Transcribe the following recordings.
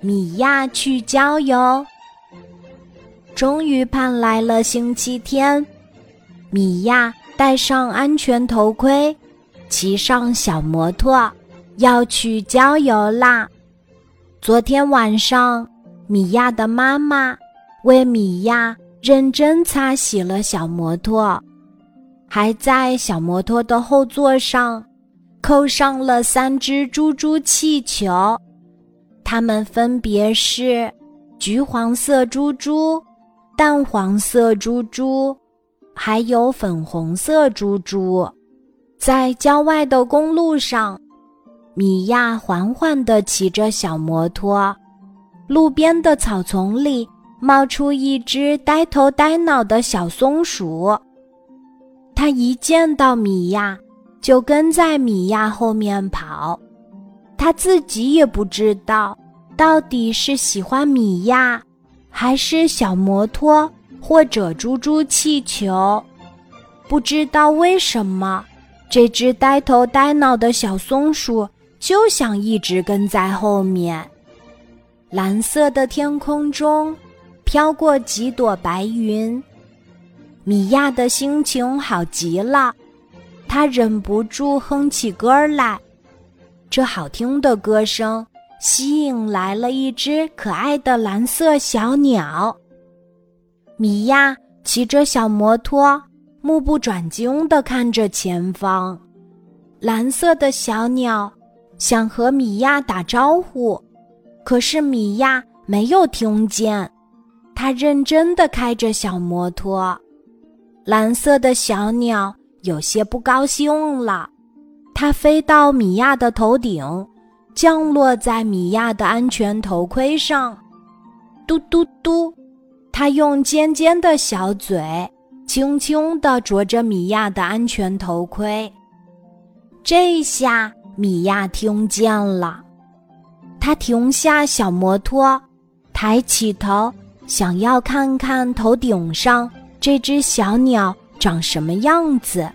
米娅去郊游。终于盼来了星期天，米娅戴上安全头盔，骑上小摩托，要去郊游啦。昨天晚上，米娅的妈妈为米娅认真擦洗了小摩托，还在小摩托的后座上扣上了三只猪猪气球，它们分别是橘黄色猪猪。淡黄色猪猪，还有粉红色猪猪，在郊外的公路上，米娅缓缓地骑着小摩托。路边的草丛里冒出一只呆头呆脑的小松鼠，它一见到米娅就跟在米娅后面跑。它自己也不知道到底是喜欢米娅。还是小摩托或者猪猪气球，不知道为什么，这只呆头呆脑的小松鼠就想一直跟在后面。蓝色的天空中飘过几朵白云，米娅的心情好极了，她忍不住哼起歌来。这好听的歌声。吸引来了一只可爱的蓝色小鸟。米娅骑着小摩托，目不转睛地看着前方。蓝色的小鸟想和米娅打招呼，可是米娅没有听见。它认真地开着小摩托。蓝色的小鸟有些不高兴了，它飞到米娅的头顶。降落在米娅的安全头盔上，嘟嘟嘟，它用尖尖的小嘴轻轻地啄着米娅的安全头盔。这下米娅听见了，她停下小摩托，抬起头，想要看看头顶上这只小鸟长什么样子。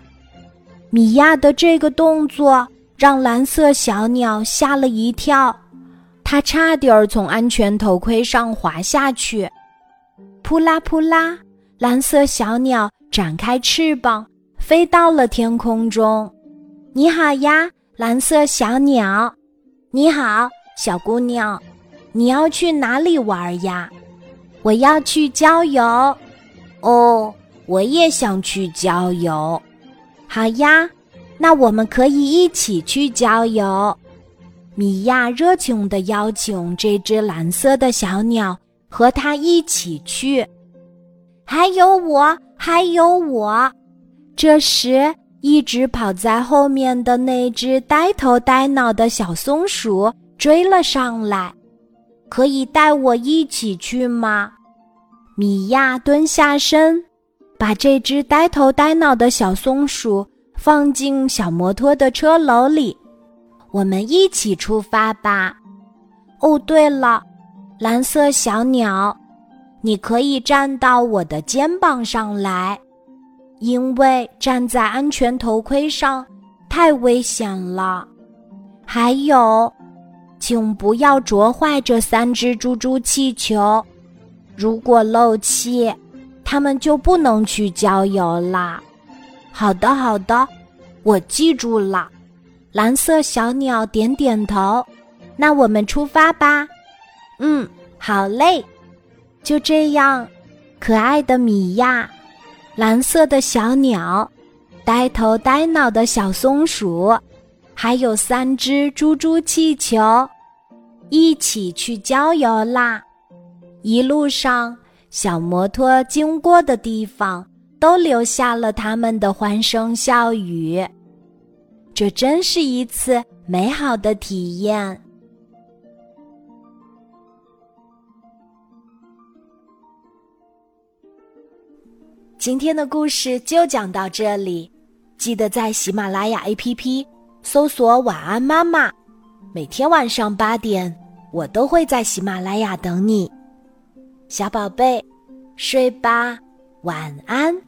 米娅的这个动作。让蓝色小鸟吓了一跳，它差点儿从安全头盔上滑下去。扑啦扑啦，蓝色小鸟展开翅膀，飞到了天空中。你好呀，蓝色小鸟。你好，小姑娘。你要去哪里玩呀？我要去郊游。哦，我也想去郊游。好呀。那我们可以一起去郊游，米娅热情地邀请这只蓝色的小鸟和它一起去。还有我，还有我。这时，一直跑在后面的那只呆头呆脑的小松鼠追了上来。可以带我一起去吗？米娅蹲下身，把这只呆头呆脑的小松鼠。放进小摩托的车篓里，我们一起出发吧。哦，对了，蓝色小鸟，你可以站到我的肩膀上来，因为站在安全头盔上太危险了。还有，请不要啄坏这三只猪猪气球，如果漏气，它们就不能去郊游啦。好的，好的，我记住了。蓝色小鸟点点头。那我们出发吧。嗯，好嘞。就这样，可爱的米娅，蓝色的小鸟，呆头呆脑的小松鼠，还有三只猪猪气球，一起去郊游啦。一路上，小摩托经过的地方。都留下了他们的欢声笑语，这真是一次美好的体验。今天的故事就讲到这里，记得在喜马拉雅 APP 搜索“晚安妈妈”，每天晚上八点，我都会在喜马拉雅等你，小宝贝，睡吧，晚安。